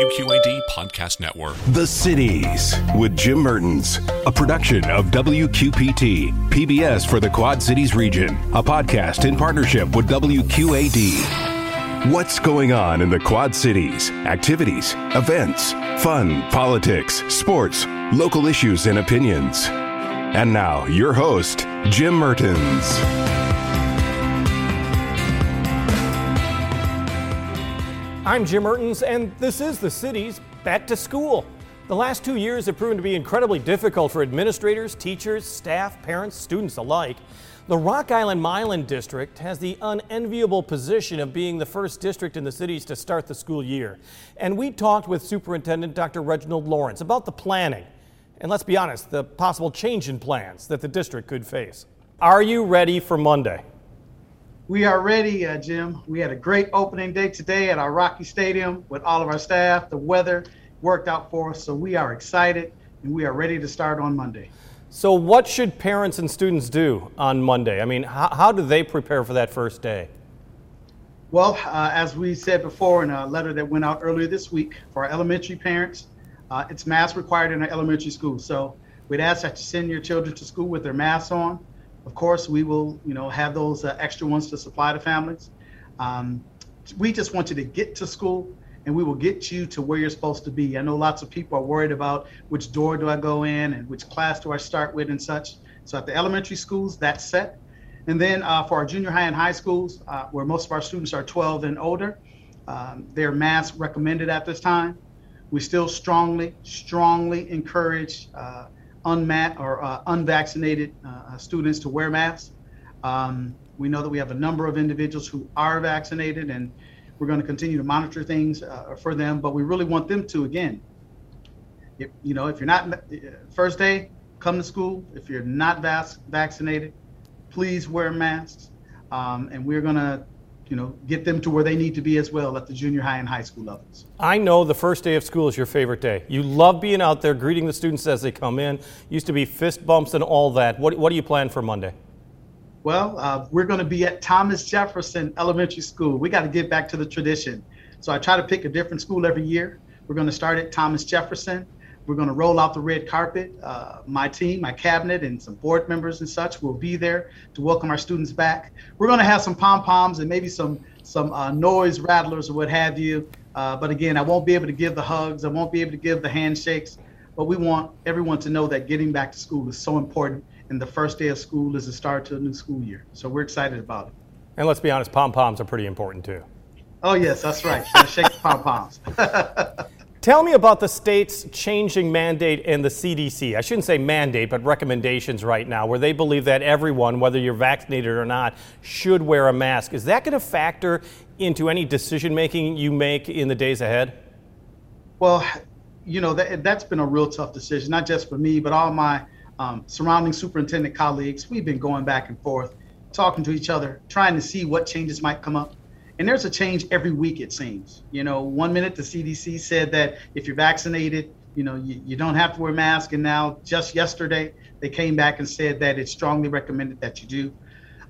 WQAD Podcast Network. The Cities with Jim Mertens, a production of WQPT, PBS for the Quad Cities region, a podcast in partnership with WQAD. What's going on in the Quad Cities? Activities, events, fun, politics, sports, local issues, and opinions. And now, your host, Jim Mertens. I'm Jim Mertens, and this is the Cities Back to School. The last two years have proven to be incredibly difficult for administrators, teachers, staff, parents, students alike. The Rock Island Milan District has the unenviable position of being the first district in the cities to start the school year. And we talked with Superintendent Dr. Reginald Lawrence about the planning and let's be honest, the possible change in plans that the district could face. Are you ready for Monday? We are ready, uh, Jim. We had a great opening day today at our Rocky Stadium with all of our staff. The weather worked out for us, so we are excited and we are ready to start on Monday. So, what should parents and students do on Monday? I mean, how, how do they prepare for that first day? Well, uh, as we said before in a letter that went out earlier this week for our elementary parents, uh, it's mask required in our elementary school. So, we'd ask that you send your children to school with their masks on. Of course, we will, you know, have those uh, extra ones to supply to families. Um, we just want you to get to school, and we will get you to where you're supposed to be. I know lots of people are worried about which door do I go in and which class do I start with and such. So at the elementary schools, that's set. And then uh, for our junior high and high schools, uh, where most of our students are 12 and older, um, their mask recommended at this time. We still strongly, strongly encourage uh, unmat or uh, unvaccinated uh, students to wear masks. Um, we know that we have a number of individuals who are vaccinated, and we're going to continue to monitor things uh, for them. But we really want them to, again, if you know, if you're not uh, first day, come to school. If you're not vac- vaccinated, please wear masks. Um, and we're going to you know, get them to where they need to be as well at the junior high and high school levels. I know the first day of school is your favorite day. You love being out there greeting the students as they come in. Used to be fist bumps and all that. What, what do you plan for Monday? Well, uh, we're going to be at Thomas Jefferson Elementary School. We got to get back to the tradition. So I try to pick a different school every year. We're going to start at Thomas Jefferson. We're going to roll out the red carpet. Uh, my team, my cabinet, and some board members and such will be there to welcome our students back. We're going to have some pom poms and maybe some some uh, noise rattlers or what have you. Uh, but again, I won't be able to give the hugs. I won't be able to give the handshakes. But we want everyone to know that getting back to school is so important, and the first day of school is the start to a new school year. So we're excited about it. And let's be honest, pom poms are pretty important too. Oh yes, that's right. Shake the pom poms. Tell me about the state's changing mandate and the CDC. I shouldn't say mandate, but recommendations right now, where they believe that everyone, whether you're vaccinated or not, should wear a mask. Is that going to factor into any decision making you make in the days ahead? Well, you know, that, that's been a real tough decision, not just for me, but all my um, surrounding superintendent colleagues. We've been going back and forth, talking to each other, trying to see what changes might come up and there's a change every week it seems. You know one minute the cdc said that if you're vaccinated you know you, you don't have to wear a mask and now just yesterday they came back and said that it's strongly recommended that you do.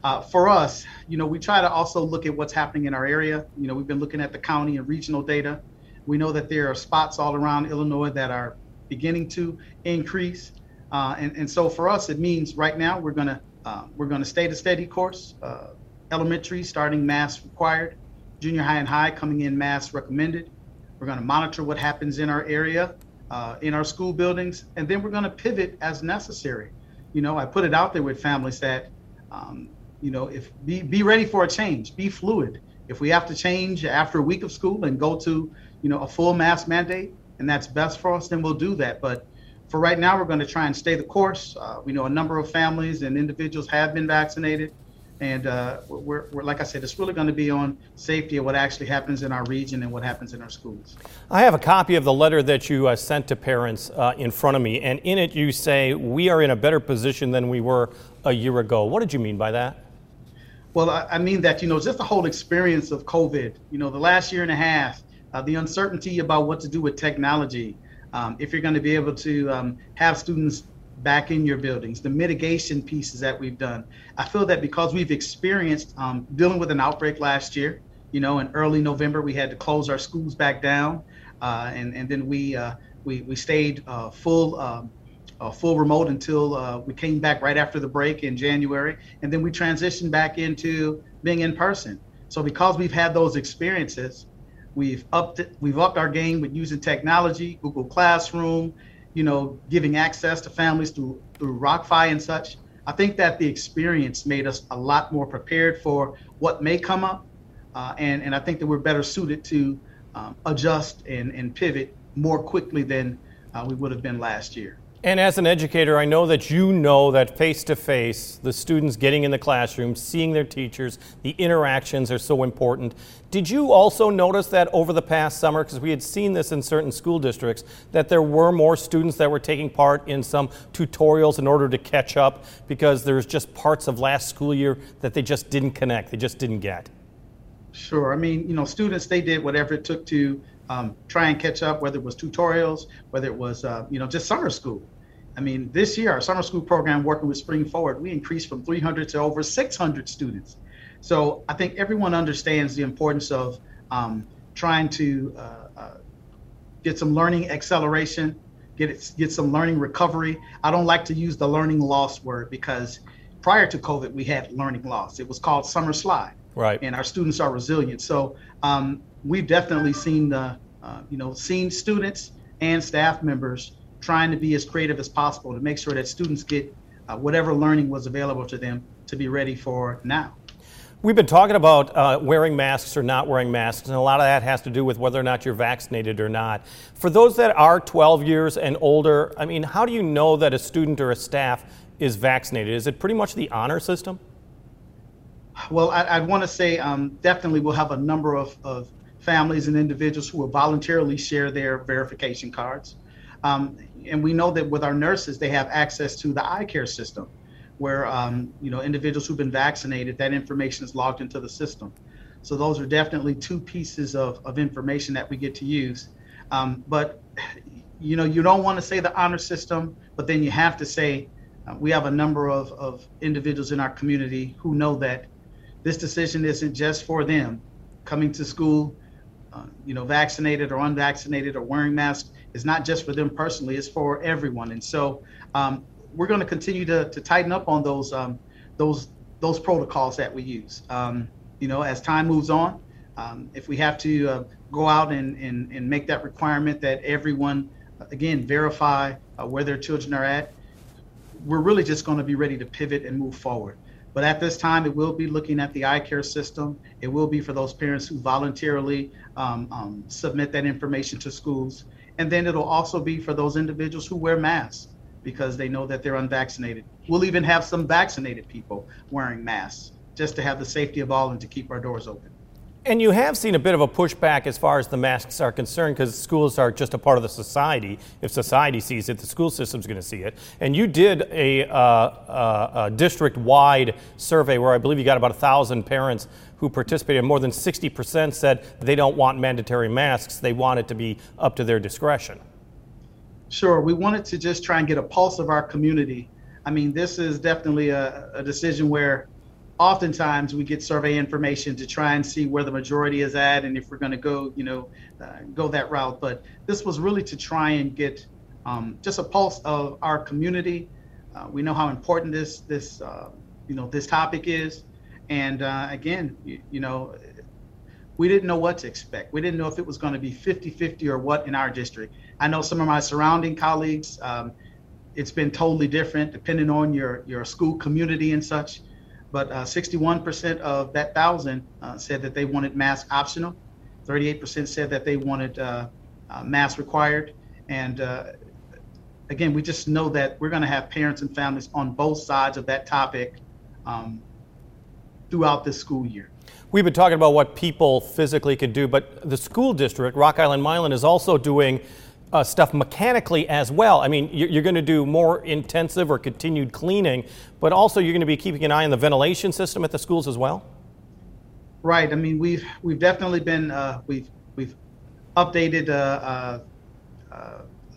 Uh, for us you know we try to also look at what's happening in our area. You know we've been looking at the county and regional data. We know that there are spots all around illinois that are beginning to increase. Uh, and, and so for us it means right now we're going to uh, we're going to stay the steady course. Uh, elementary starting mask required junior high and high coming in mask recommended. We're going to monitor what happens in our area, uh, in our school buildings, and then we're going to pivot as necessary. You know, I put it out there with families that, um, you know, if be be ready for a change, be fluid. If we have to change after a week of school and go to, you know, a full mask mandate, and that's best for us, then we'll do that. But for right now, we're going to try and stay the course. Uh, we know a number of families and individuals have been vaccinated. And uh, we're, we're, like I said, it's really going to be on safety of what actually happens in our region and what happens in our schools. I have a copy of the letter that you uh, sent to parents uh, in front of me, and in it you say, We are in a better position than we were a year ago. What did you mean by that? Well, I, I mean that, you know, just the whole experience of COVID, you know, the last year and a half, uh, the uncertainty about what to do with technology, um, if you're going to be able to um, have students back in your buildings, the mitigation pieces that we've done. I feel that because we've experienced um, dealing with an outbreak last year, you know, in early November, we had to close our schools back down. Uh, and, and then we, uh, we, we stayed uh, full, um, uh, full remote until uh, we came back right after the break in January. And then we transitioned back into being in person. So because we've had those experiences, we've upped, we've upped our game with using technology, Google Classroom, you know, giving access to families through through RockFi and such. I think that the experience made us a lot more prepared for what may come up, uh, and and I think that we're better suited to um, adjust and and pivot more quickly than uh, we would have been last year. And as an educator, I know that you know that face to face, the students getting in the classroom, seeing their teachers, the interactions are so important. Did you also notice that over the past summer, because we had seen this in certain school districts, that there were more students that were taking part in some tutorials in order to catch up because there's just parts of last school year that they just didn't connect, they just didn't get? Sure. I mean, you know, students, they did whatever it took to um, try and catch up, whether it was tutorials, whether it was, uh, you know, just summer school. I mean, this year, our summer school program working with Spring Forward, we increased from 300 to over 600 students. So I think everyone understands the importance of um, trying to uh, uh, get some learning acceleration, get it, get some learning recovery. I don't like to use the learning loss word because prior to COVID, we had learning loss. It was called summer slide. Right. And our students are resilient. So um, we've definitely seen the, uh, you know, seen students and staff members trying to be as creative as possible to make sure that students get uh, whatever learning was available to them to be ready for now. We've been talking about uh, wearing masks or not wearing masks, and a lot of that has to do with whether or not you're vaccinated or not. For those that are 12 years and older, I mean, how do you know that a student or a staff is vaccinated? Is it pretty much the honor system? Well, I, I want to say um, definitely we'll have a number of, of families and individuals who will voluntarily share their verification cards. Um, and we know that with our nurses, they have access to the I-CARE system, where um, you know individuals who've been vaccinated, that information is logged into the system. So those are definitely two pieces of, of information that we get to use. Um, but you know, you don't want to say the honor system, but then you have to say uh, we have a number of, of individuals in our community who know that this decision isn't just for them coming to school, uh, you know, vaccinated or unvaccinated or wearing masks is not just for them personally; it's for everyone. And so, um, we're going to continue to, to tighten up on those um, those those protocols that we use. Um, you know, as time moves on, um, if we have to uh, go out and, and and make that requirement that everyone again verify uh, where their children are at, we're really just going to be ready to pivot and move forward. But at this time, it will be looking at the I-CARE system. It will be for those parents who voluntarily um, um, submit that information to schools. And then it'll also be for those individuals who wear masks because they know that they're unvaccinated. We'll even have some vaccinated people wearing masks just to have the safety of all and to keep our doors open. And you have seen a bit of a pushback as far as the masks are concerned because schools are just a part of the society. If society sees it, the school system's going to see it. And you did a, uh, uh, a district wide survey where I believe you got about 1,000 parents who participated. More than 60% said they don't want mandatory masks, they want it to be up to their discretion. Sure. We wanted to just try and get a pulse of our community. I mean, this is definitely a, a decision where oftentimes we get survey information to try and see where the majority is at and if we're going to go you know uh, go that route. But this was really to try and get um, just a pulse of our community. Uh, we know how important this this uh, you know this topic is. And uh, again you, you, know we didn't know what to expect. We didn't know if it was going to be 50-50 or what in our district. I know some of my surrounding colleagues um, it's been totally different depending on your your school community and such but uh, 61% of that thousand uh, said that they wanted mask optional. 38% said that they wanted uh, uh mask required. And uh, again, we just know that we're going to have parents and families on both sides of that topic um, throughout this school year. We've been talking about what people physically can do, but the school district, Rock Island Milan, is also doing uh, stuff mechanically as well. I mean, you're, you're going to do more intensive or continued cleaning, but also you're going to be keeping an eye on the ventilation system at the schools as well. Right. I mean, we've we've definitely been uh, we've we've updated uh,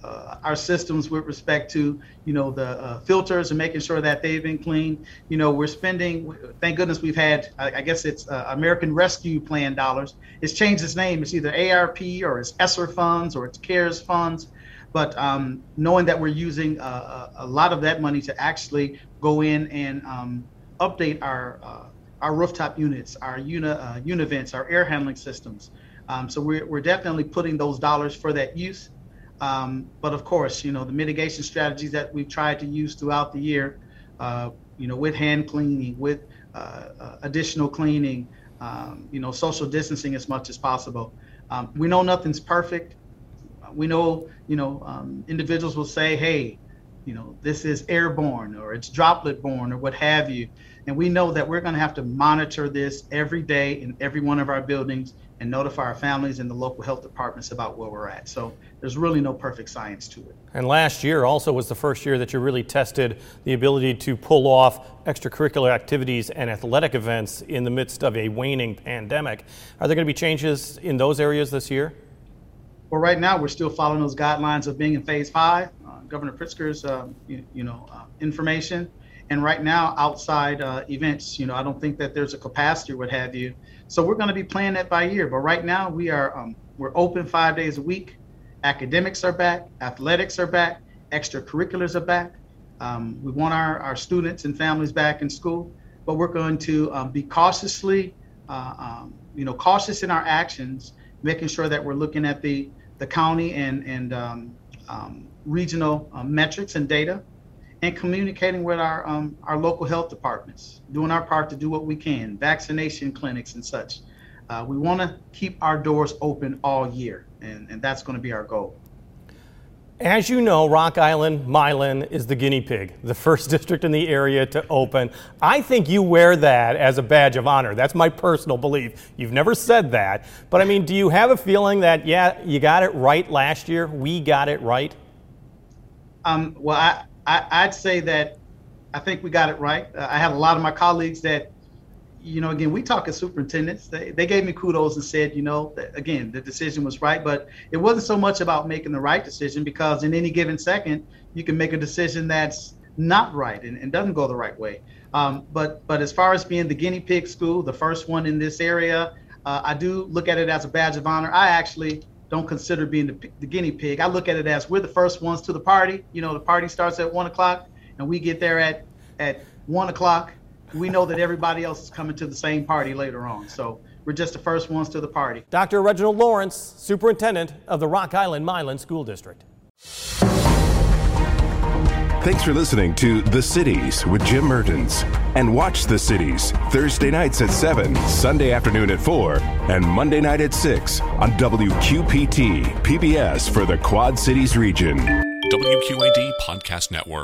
uh, our systems with respect to you know the uh, filters and making sure that they've been cleaned. You know, we're spending. Thank goodness we've had. I, I guess it's uh, American Rescue Plan dollars. It's changed its name. It's either ARP or it's ESSER funds or it's CARES funds. But um, knowing that we're using uh, a lot of that money to actually go in and um, update our uh, our rooftop units, our uni, uh, univents, our air handling systems. Um, so we're, we're definitely putting those dollars for that use. Um, but of course, you know, the mitigation strategies that we've tried to use throughout the year, uh, you know, with hand cleaning, with uh, uh, additional cleaning, um, you know, social distancing as much as possible. Um, we know nothing's perfect. We know, you know, um, individuals will say, hey, you know, this is airborne or it's droplet borne or what have you. And we know that we're going to have to monitor this every day in every one of our buildings and notify our families and the local health departments about where we're at. So there's really no perfect science to it. And last year also was the first year that you really tested the ability to pull off extracurricular activities and athletic events in the midst of a waning pandemic. Are there going to be changes in those areas this year? Well, right now we're still following those guidelines of being in phase five. Uh, Governor Pritzker's, uh, you, you, know, uh, information. And right now, outside uh, events, you know, I don't think that there's a capacity or what have you. So we're going to be playing that by year But right now we are um, we're open five days a week. Academics are back, athletics are back, extracurriculars are back. Um, we want our, our students and families back in school, but we're going to um, be cautiously, uh, um, you know, cautious in our actions, making sure that we're looking at the the county and and um, um, regional uh, metrics and data and communicating with our um, our local health departments, doing our part to do what we can, vaccination clinics and such. Uh, we want to keep our doors open all year, and, and that's going to be our goal. As you know, Rock Island Milan is the guinea pig, the first district in the area to open. I think you wear that as a badge of honor. That's my personal belief. You've never said that. But I mean, do you have a feeling that, yeah, you got it right last year? We got it right? Um, well, I, I, would say that I think we got it right. Uh, I have a lot of my colleagues that, you know, again, we talk as superintendents. They, they gave me kudos and said, you know, again, the decision was right. But it wasn't so much about making the right decision because in any given second, you can make a decision that's not right and, and doesn't go the right way. Um, but but as far as being the guinea pig school, the first one in this area, uh, I do look at it as a badge of honor. I actually don't consider being the, the, guinea pig. I look at it as we're the first ones to the party. You know, the party starts at one o'clock, and we get there at at one o'clock. We know that everybody else is coming to the same party later on. So we're just the first ones to the party. Dr. Reginald Lawrence, Superintendent of the Rock Island Milan School District. Thanks for listening to The Cities with Jim Mertens. And watch The Cities Thursday nights at 7, Sunday afternoon at 4, and Monday night at 6 on WQPT, PBS for the Quad Cities region. WQAD Podcast Network.